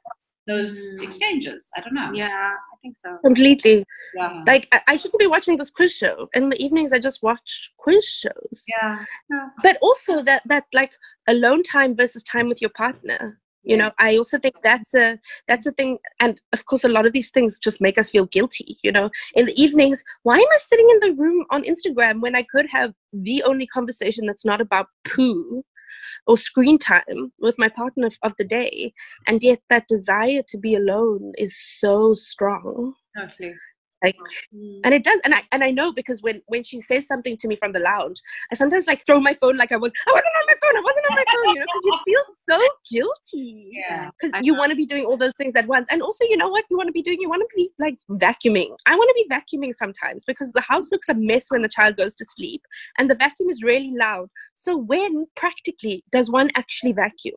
those hmm. exchanges. I don't know. Yeah, I think so. Completely. Yeah. Like I, I shouldn't be watching this quiz show. In the evenings I just watch quiz shows. Yeah. yeah. But also that that like alone time versus time with your partner. You know, I also think that's a that's a thing and of course a lot of these things just make us feel guilty, you know. In the evenings, why am I sitting in the room on Instagram when I could have the only conversation that's not about poo or screen time with my partner of, the day and yet that desire to be alone is so strong Totally. Like mm-hmm. and it does and i and i know because when when she says something to me from the lounge i sometimes like throw my phone like i was i wasn't on my phone i wasn't on my phone you know because you feel [laughs] so guilty. Yeah. because you want to be doing all those things at once and also you know what you want to be doing you want to be like vacuuming. I want to be vacuuming sometimes because the house looks a mess when the child goes to sleep and the vacuum is really loud. So when practically does one actually vacuum?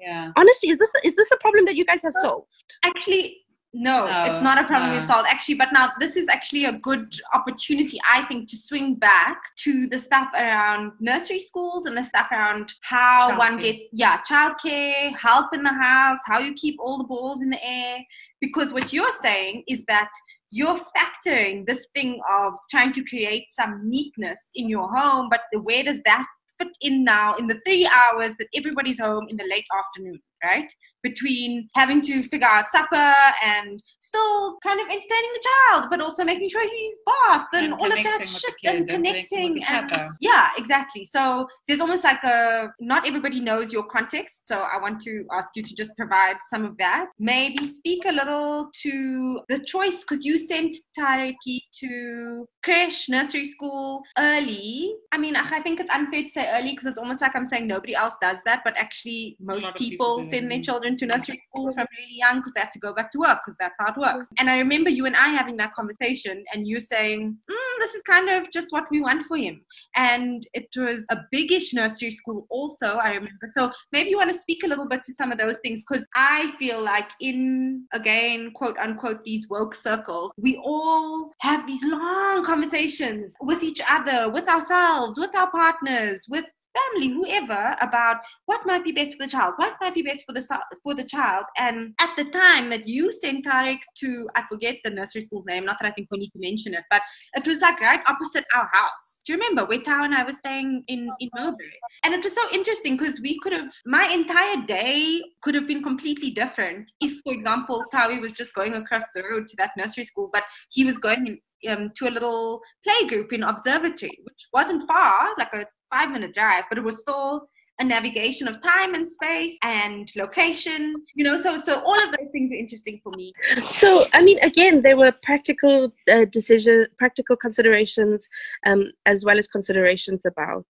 Yeah. honestly is this is this a problem that you guys have uh, solved? Actually, no, No, it's oh, not a problem no. we've solved. Actually, but now this is actually a good opportunity, I think, to swing back to the stuff around nursery schools and the stuff around how one gets, yeah, childcare, help in the house, how you keep all the balls in the air. Because what you're saying is that you're factoring this thing of trying to create some neatness in your home, but where does that fit in now in the three hours that everybody's home in the late afternoon? right? Between having to figure out supper and still kind of entertaining the child, but also making sure he's bathed and, And all of that connecting with the shit and and connecting each and yeah, exactly. So there's almost like a not everybody knows your context. So I want to ask you to just provide some of that. Maybe speak a little to the choice because you sent Tareki to creche, nursery school early. I mean, I think it's unfair to say early because it's almost like I'm saying nobody else does that, but actually most people, people send their children to nursery [laughs] school from really young because they have to go back to work because that's how it works. And I remember you and I having that conversation and you saying, mm, this is kind of just what we want for him and it was a biggish nursery school also i remember so maybe you want to speak a little bit to some of those things because i feel like in again quote unquote these woke circles we all have these long conversations with each other with ourselves with our partners with family whoever about what might be best for the child what might be best for the for the child and at the time that you sent Tarek to i forget the nursery school's name not that i think we need to mention it but it was like right opposite our house. Do you remember where Tao and I were staying in, in Millbury? And it was so interesting because we could have, my entire day could have been completely different if, for example, Tawi was just going across the road to that nursery school, but he was going in, um, to a little play group in Observatory, which wasn't far, like a five minute drive, but it was still a navigation of time and space and location you know so so all of those things are interesting for me So, I mean, again, there were practical uh, decision, practical considerations, um, as well as considerations about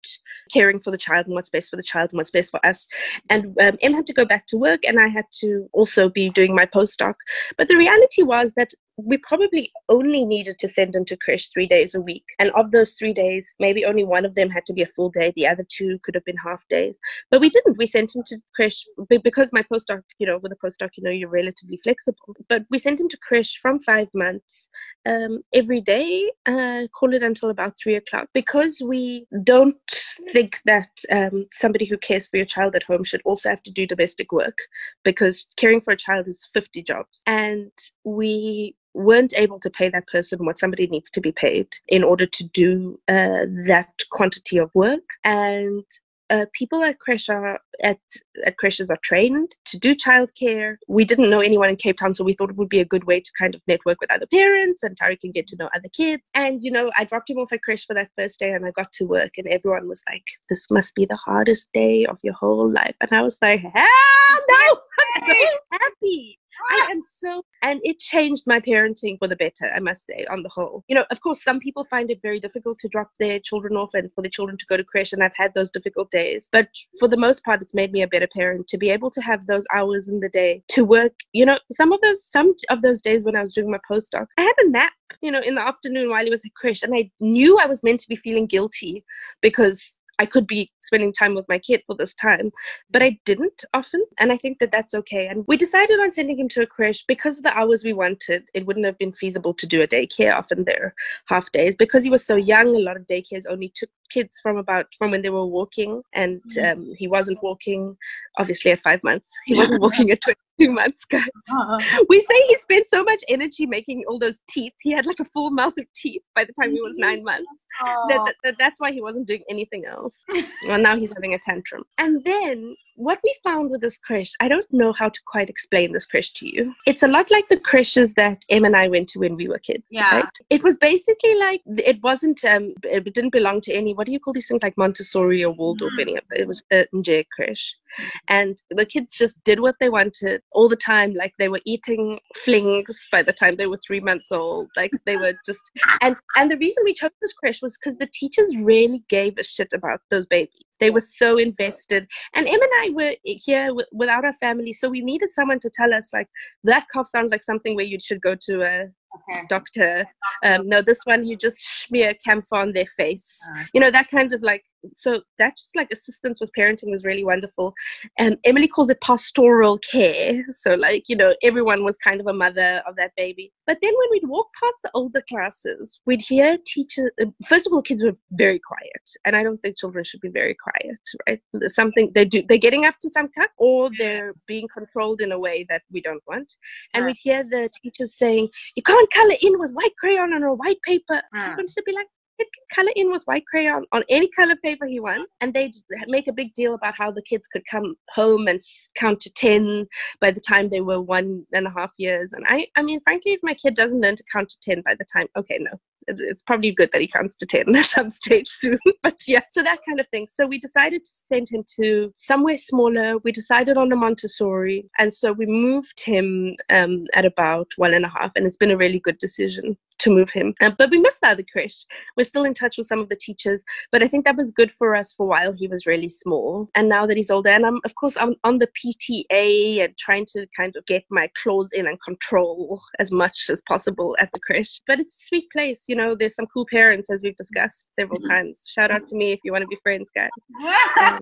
caring for the child and what's best for the child and what's best for us. And um, Em had to go back to work, and I had to also be doing my postdoc. But the reality was that we probably only needed to send him to creche three days a week. And of those three days, maybe only one of them had to be a full day. The other two could have been half days. But we didn't. We sent him to creche because my postdoc, you know, with a postdoc, you know, you're relatively flexible. But we sent him to creche from five months um, every day, uh, call it until about three o'clock. Because we don't think that um, somebody who cares for your child at home should also have to do domestic work, because caring for a child is 50 jobs. And we weren't able to pay that person what somebody needs to be paid in order to do uh, that quantity of work. And uh, people at are at at creches are trained to do childcare. We didn't know anyone in Cape Town, so we thought it would be a good way to kind of network with other parents, and Tari can get to know other kids. And you know, I dropped him off at creche for that first day, and I got to work, and everyone was like, "This must be the hardest day of your whole life," and I was like, "Hell no! So happy." I am so, and it changed my parenting for the better, I must say, on the whole. You know, of course, some people find it very difficult to drop their children off and for the children to go to creche, and I've had those difficult days. But for the most part, it's made me a better parent to be able to have those hours in the day to work. You know, some of those, some of those days when I was doing my postdoc, I had a nap, you know, in the afternoon while he was at creche, and I knew I was meant to be feeling guilty because I could be spending time with my kid for this time, but I didn't often. And I think that that's okay. And we decided on sending him to a creche because of the hours we wanted. It wouldn't have been feasible to do a daycare. Often they're half days because he was so young. A lot of daycares only took kids from about from when they were walking, and mm-hmm. um, he wasn't walking. Obviously, at five months, he wasn't walking at 22 months, guys. Uh-huh. We say he spent so much energy making all those teeth. He had like a full mouth of teeth by the time he was mm-hmm. nine months. That, that, that- that's why he wasn't doing anything else. [laughs] well, now he's having a tantrum. And then what we found with this creche, I don't know how to quite explain this creche to you. It's a lot like the creches that Em and I went to when we were kids. Yeah. Right? It was basically like it wasn't. Um, it didn't belong to any. What do you call these things like Montessori or Waldorf? Any of it? It was a Nje creche, and the kids just did what they wanted all the time. Like they were eating flings by the time they were three months old. Like they were just and and the reason we chose this creche was because the teachers really gave a shit about those babies. They were so invested. And Em and I were here w- without our family, so we needed someone to tell us like that cough sounds like something where you should go to a Okay. doctor. Um, no, this one you just smear camphor on their face. You know that kind of like. So that just like assistance with parenting was really wonderful. And Emily calls it pastoral care. So like you know everyone was kind of a mother of that baby. But then when we'd walk past the older classes, we'd hear teachers. uh, First of all, kids were very quiet, and I don't think children should be very quiet, right? There's something they do. They're getting up to some cut, or they're being controlled in a way that we don't want. And we'd hear the teachers saying, "You can't color in with white crayon on a white paper." Mm. Everyone should be like, kid can color in with white crayon on any color paper he wants, and they make a big deal about how the kids could come home and count to ten by the time they were one and a half years. And I, I mean, frankly, if my kid doesn't learn to count to ten by the time, okay, no, it's probably good that he comes to 10 at some stage [laughs] soon. but yeah, so that kind of thing. So we decided to send him to somewhere smaller. We decided on a Montessori. And so we moved him um, at about one and a half. And it's been a really good decision to move him. Uh, but we missed the other creche. We're still in touch with some of the teachers. But I think that was good for us for a while. He was really small. And now that he's older, and I'm, of course, I'm on the PTA and trying to kind of get my claws in and control as much as possible at the creche. But it's a sweet place. You know, there's some cool parents, as we've discussed several times. Shout out to me if you want to be friends, guys. Um,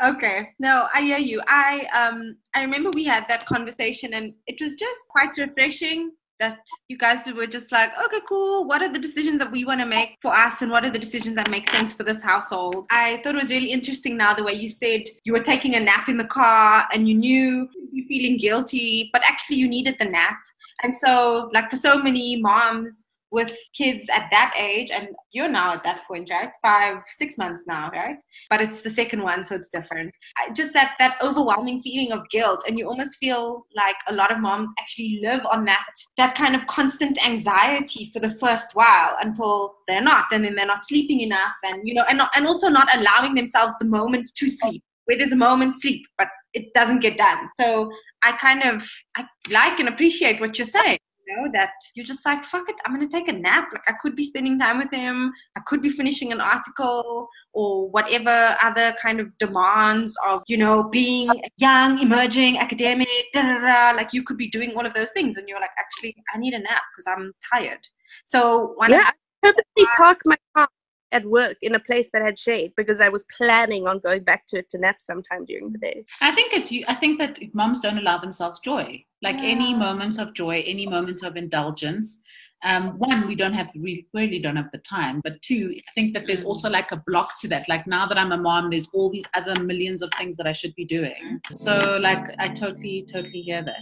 [laughs] okay. No i hear you. I um i remember we had that conversation and it was just quite refreshing that you guys were just like okay cool. What are the decisions that we want to make for us and what are the decisions that make sense for this household? I thought it was really interesting now the way you said you were taking a nap in the car and you knew you feeling guilty but actually you needed the nap and so like for so many moms with kids at that age, and you're now at that point, right? Five, six months now, right? But it's the second one, so it's different. Just that that overwhelming feeling of guilt, and you almost feel like a lot of moms actually live on that that kind of constant anxiety for the first while until they're not, and then they're not sleeping enough, and you know, and not, and also not allowing themselves the moment to sleep. Where there's a moment sleep, but it doesn't get done. So I kind of I like and appreciate what you're saying you know that you're just like fuck it i'm gonna take a nap like i could be spending time with him i could be finishing an article or whatever other kind of demands of you know being young emerging academic da, da, da. like you could be doing all of those things and you're like actually i need a nap because i'm tired so one yeah, I purposely [laughs] parked my car at work in a place that had shade because I was planning on going back to it to nap sometime during the day. I think it's. I think that moms don't allow themselves joy. Like any moment of joy, any moment of indulgence. Um, one, we don't have we really don't have the time. But two, I think that there's also like a block to that. Like now that I'm a mom, there's all these other millions of things that I should be doing. So like I totally, totally hear that.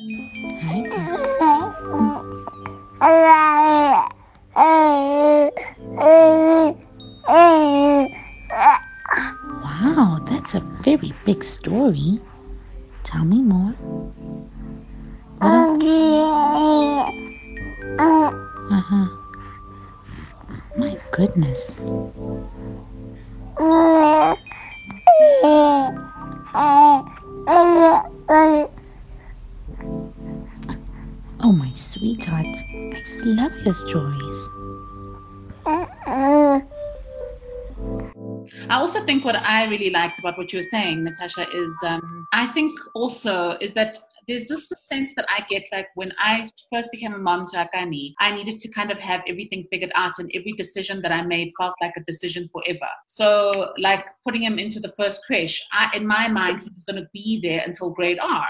Wow, that's a very big story. Tell me more. Uh huh. My goodness. Oh, my sweetheart. I just love your stories. I also think what I really liked about what you were saying, Natasha, is um, I think also is that there's this sense that I get like when I first became a mom to Akani, I needed to kind of have everything figured out, and every decision that I made felt like a decision forever. So, like putting him into the first creche, I, in my mind, he was going to be there until grade R.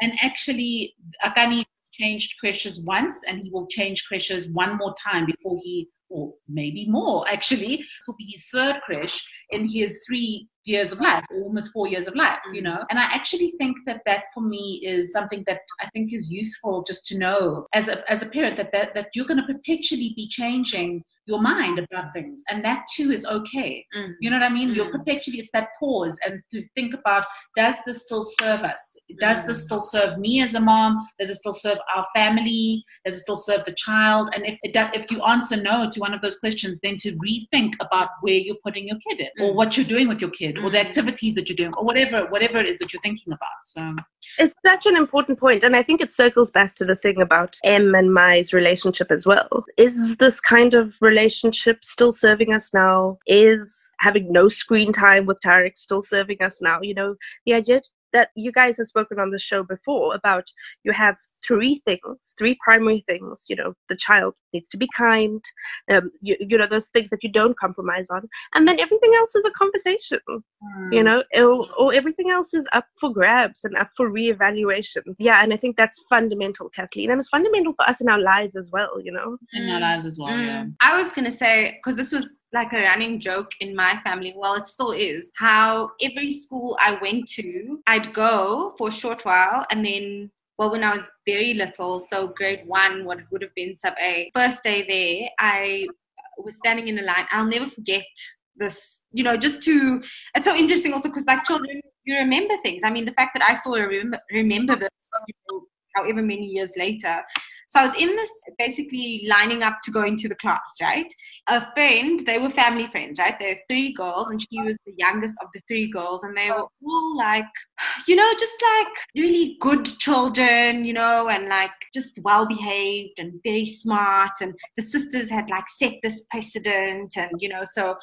And actually, Akani changed creches once, and he will change creches one more time before he, or maybe more actually. This will be his third creche in his three years of life, almost four years of life, you mm. know. And I actually think that that for me is something that I think is useful just to know as a as a parent that that, that you're going to perpetually be changing your mind about things, and that too is okay. You know what I mean? You're mm-hmm. perpetually it's that pause and to think about does this still serve us? Does this mm-hmm. still serve me as a mom? Does it still serve our family? Does it still serve the child? And if it does, if you answer no to one of those questions, then to rethink about where you're putting your kid in, or mm. what you're doing with your kid, or the mm-hmm. activities that you're doing, or whatever whatever it is that you're thinking about. So It's such an important point, and I think it circles back to the thing about Em and Mai's relationship as well. Is this kind of relationship still serving us now? Is having no screen time with Tarek still serving us now? You know, the idea that you guys have spoken on the show before about you have three things, three primary things. You know, the child needs to be kind, um, you, you know, those things that you don't compromise on, and then everything else is a conversation you know or, or everything else is up for grabs and up for reevaluation yeah and i think that's fundamental kathleen and it's fundamental for us in our lives as well you know in our lives as well, yeah. Mm. I was gonna say because this was like a running joke in my family. Well, it still is. How every school I went to, I'd go for a short while and then well, when I was very little, so grade one, what would have been sub A, first day there, I was standing in a line. I'll never forget this, you know, just to, it's so interesting also because like children, you remember things. I mean, the fact that I still remember, remember this, you know, however many years later. So I was in this basically lining up to go into the class, right? A friend, they were family friends, right? There were three girls, and she was the youngest of the three girls, and they were all like, [sighs] you know, just like really good children, you know, and like just well behaved and very smart. And the sisters had like set this precedent, and you know, so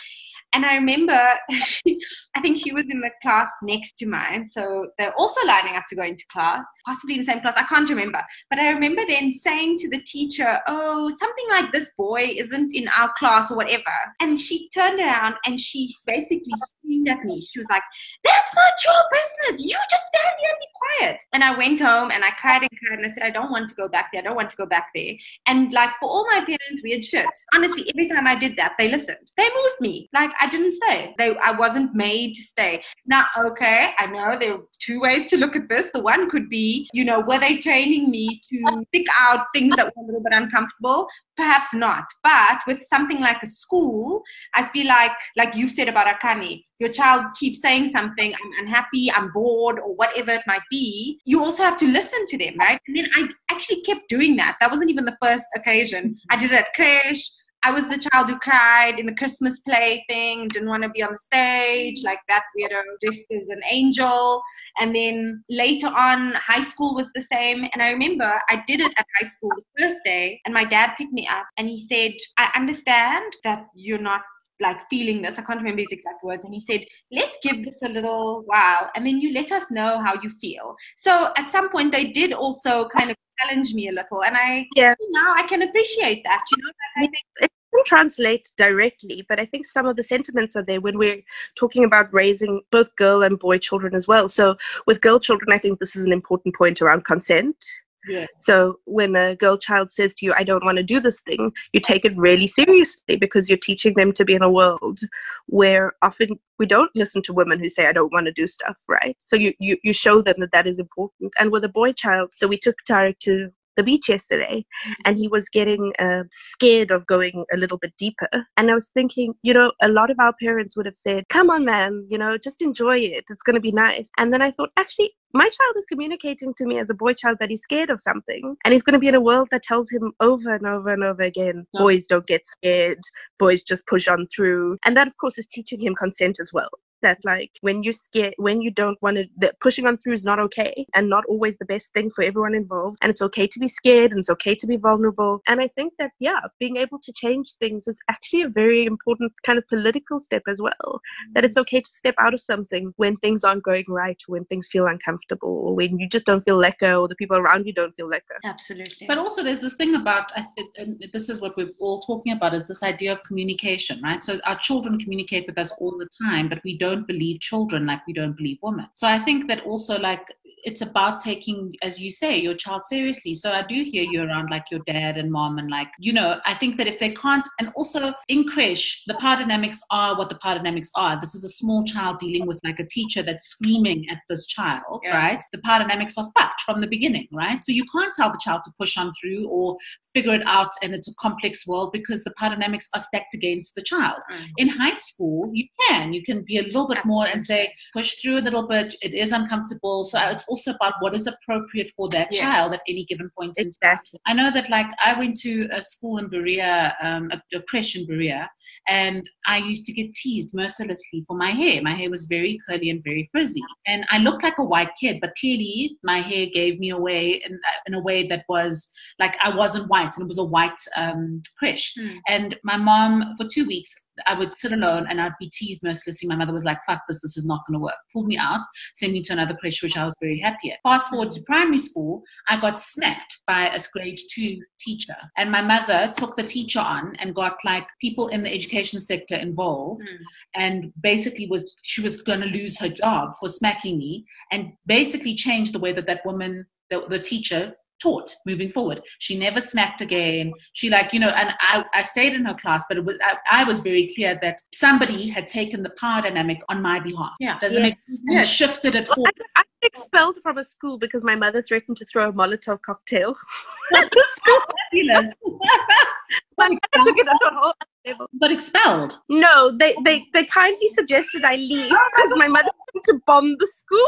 and I remember, [laughs] I think she was in the class next to mine. So they're also lining up to go into class, possibly in the same class. I can't remember. But I remember then saying to the teacher, Oh, something like this boy isn't in our class or whatever. And she turned around and she basically screamed at me. She was like, That's not your business. You just stand here and be quiet. And I went home and I cried and cried and I said, I don't want to go back there. I don't want to go back there. And like for all my parents, weird shit. Honestly, every time I did that, they listened. They moved me. Like I didn't stay. They, I wasn't made to stay. Now, okay, I know there are two ways to look at this. The one could be, you know, were they training me to stick out things that were a little bit uncomfortable? Perhaps not. But with something like a school, I feel like, like you said about Akani, your child keeps saying something, I'm unhappy, I'm bored, or whatever it might be, you also have to listen to them, right? And then I actually kept doing that. That wasn't even the first occasion. I did it at creche. I was the child who cried in the Christmas play thing, didn't want to be on the stage, like that weirdo dressed as an angel. And then later on, high school was the same. And I remember I did it at high school the first day, and my dad picked me up and he said, I understand that you're not like feeling this. I can't remember his exact words. And he said, let's give this a little while and then you let us know how you feel. So at some point, they did also kind of challenge me a little. And I, Yeah. now I can appreciate that, you know, I think it doesn't translate directly, but I think some of the sentiments are there when we're talking about raising both girl and boy children as well. So with girl children, I think this is an important point around consent. So when a girl child says to you, I don't want to do this thing, you take it really seriously because you're teaching them to be in a world where often we don't listen to women who say, I don't want to do stuff, right? So you, you, you show them that that is important. And with a boy child, so we took Tarek to the beach yesterday and he was getting uh, scared of going a little bit deeper. And I was thinking, you know, a lot of our parents would have said, come on, man, you know, just enjoy it. It's going to be nice. And then I thought, actually, my child is communicating to me as a boy child that he's scared of something and he's going to be in a world that tells him over and over and over again boys don't get scared boys just push on through and that of course is teaching him consent as well that like when you're scared when you don't want to that pushing on through is not okay and not always the best thing for everyone involved and it's okay to be scared and it's okay to be vulnerable and i think that yeah being able to change things is actually a very important kind of political step as well that it's mm. okay to step out of something when things aren't going right when things feel uncomfortable or when you just don't feel lekker or the people around you don't feel lekker absolutely. But also, there's this thing about, and this is what we're all talking about, is this idea of communication, right? So our children communicate with us all the time, but we don't believe children like we don't believe women. So I think that also, like, it's about taking, as you say, your child seriously. So I do hear you around like your dad and mom, and like, you know, I think that if they can't, and also in creche, the power dynamics are what the power dynamics are. This is a small child dealing with like a teacher that's screaming at this child, Yeah. right? The power dynamics are fucked from the beginning, right? So you can't tell the child to push on through or figure it out and it's a complex world because the power dynamics are stacked against the child. Mm. In high school, you can. You can be a little bit more and say, push through a little bit. It is uncomfortable. So it's also about what is appropriate for that Yes. child at any given point in time. exactly I know that, like, I went to a school in Berea, um, a, a creche in Berea, and I used to get teased mercilessly for my hair. My hair was very curly and very frizzy, and I looked like a white kid, but clearly my hair gave me away in, in a way that was like I wasn't white, and it was a white um, creche. Hmm. And my mom, for two weeks, I would sit alone and I'd be teased mercilessly. My mother was like, fuck this, this is not going to work. Pulled me out, sent me to another creche, which I was very happy at. Fast forward to primary school, I got smacked by a grade two teacher. And my mother took the teacher on and got like people in the education sector involved Mm. and basically was she was going to lose her job for smacking me and basically changed the way that that woman the, the teacher taught moving forward. She never smacked again. She like, you know, and I, I stayed in her class, but it was, I, I was very clear that somebody had taken the power dynamic on my behalf. Yeah. Does it make sense? Yes. shifted it Well, forward. I, I was expelled from a school because my mother threatened to throw a Molotov cocktail at the school. Fabulous. [laughs] I took it on a whole other level. Got expelled. No, they, they, they kindly suggested I leave because my mother wanted to bomb the school.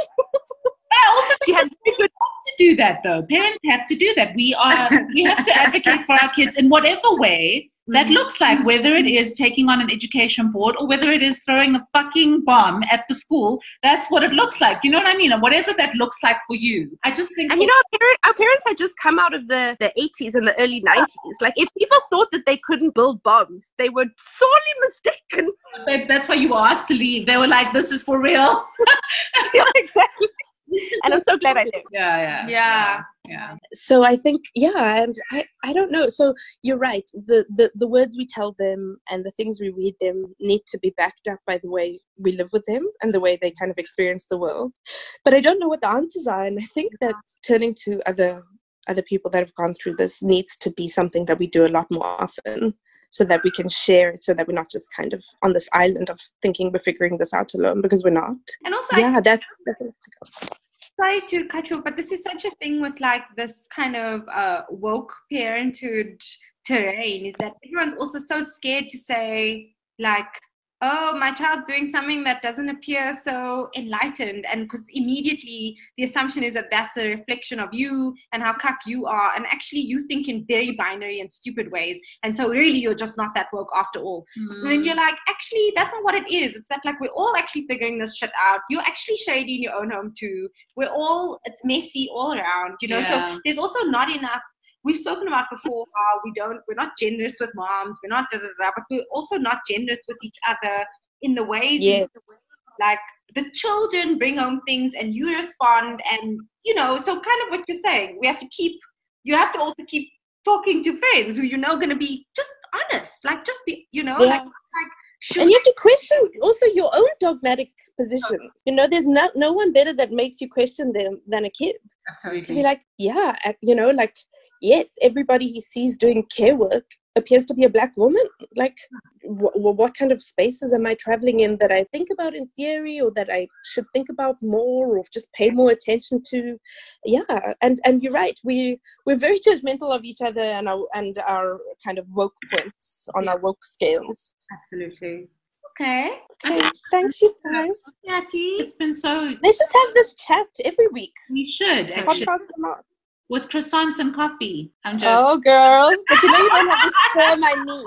[laughs] I also She had very good have to do that though. Parents have to do that. We are we have to advocate for our kids in whatever way that mm-hmm. looks like, whether it is taking on an education board or whether it is throwing a fucking bomb at the school. That's what it looks like. You know what I mean? And whatever that looks like for you. I just think And you know, our, parent, our parents had just come out of the, the 80s and the early 90s. Like, if people thought that they couldn't build bombs, they were sorely mistaken. babes, that's why you were asked to leave. They were like, "This is for real." [laughs] Yeah, exactly. This [laughs] is And I'm so glad I left. yeah, yeah, Yeah. yeah. So I think, yeah, and I, I don't know. So you're right. The, the, the words we tell them and the things we read them need to be backed up by the way we live with them and the way they kind of experience the world. But I don't know what the answers are. And I think that turning to other other people that have gone through this needs to be something that we do a lot more often so that we can share it so that we're not just kind of on this island of thinking we're figuring this out alone because we're not. And also, I Yeah, that's, that's sorry to cut you off, but this is such a thing with like this kind of uh, woke parenthood terrain is that everyone's also so scared to say like oh my child's doing something that doesn't appear so enlightened and because immediately the assumption is that that's a reflection of you and how cuck you are and actually you think in very binary and stupid ways and so really you're just not that woke after all and then you're hmm. like, actually, that's not what it is. It's that like we're all actually figuring this shit out. You're actually shady in your own home too. We're all it's messy all around, you know. Yeah. So there's also not enough. We've spoken about before how we don't we're not generous with moms, we're not da da da, but we're also not generous with each other in the ways Yes. like the children bring home things and you respond and you know so kind of what you're saying we have to keep you have to also keep talking to friends who you know going to be just honest like just be you know Yeah. like like should and you have to question also your own dogmatic positions. You know, there's no no one better that makes you question them than a kid. Absolutely. To be like, yeah, you know, like yes, everybody he sees doing care work appears to be a black woman. Like, wh- wh- what kind of spaces am I traveling in that I think about in theory, or that I should think about more, or just pay more attention to? Yeah, and and you're right. We we're very judgmental of each other and our and our kind of woke points on our woke scales. absolutely okay Okay, thanks you guys. yeah It's been so. Let's just have this chat every week. We should actually Podcast or not. With croissants and coffee. I'm just. Oh, girl. But you know you don't have to sperm I need.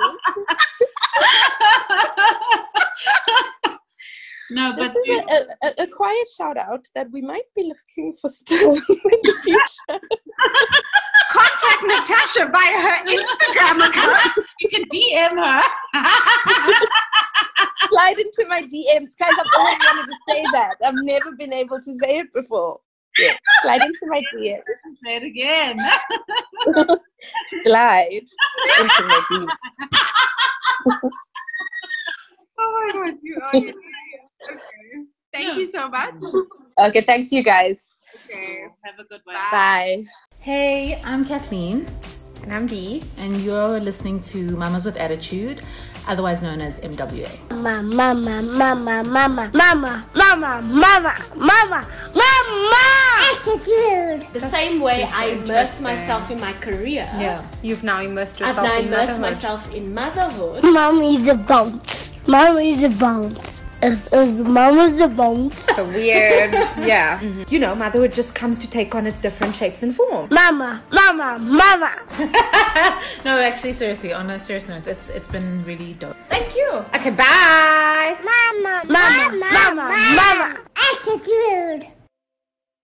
no, but This is a, a, a quiet shout out that we might be looking for sperm [laughs] in the future. [laughs] contact natasha by her instagram account you can DM her. Slide into my DMs. Guys, I've always wanted to say that. I've never been able to say it before. Yeah. Slide into my DMs. [laughs] Say it again. [laughs] Slide into my DMs. [laughs] oh my god you are okay thank you so much Okay, thanks you guys. okay Have a good one. Bye. Hey, I'm Kathleen, And I'm Dee. and you're listening to Mamas with Attitude, otherwise known as MWA. Mama, mama, mama, mama, mama, mama, mama, mama, mama. Attitude. The same way super I immerse myself in my career, Yeah. You've now immersed I've yourself now in immersed motherhood. myself in motherhood. Mommy's a bounce. Mommy's a bounce. Is, is mama's the bones. Weird, [laughs] yeah. Mm-hmm. You know, motherhood just comes to take on its different shapes and form. Mama, mama, mama. [laughs] no, actually, seriously, on a serious note, it's it's been really dope. Thank you. Okay, bye. Mama, mama, mama, mama. mama. Attitude.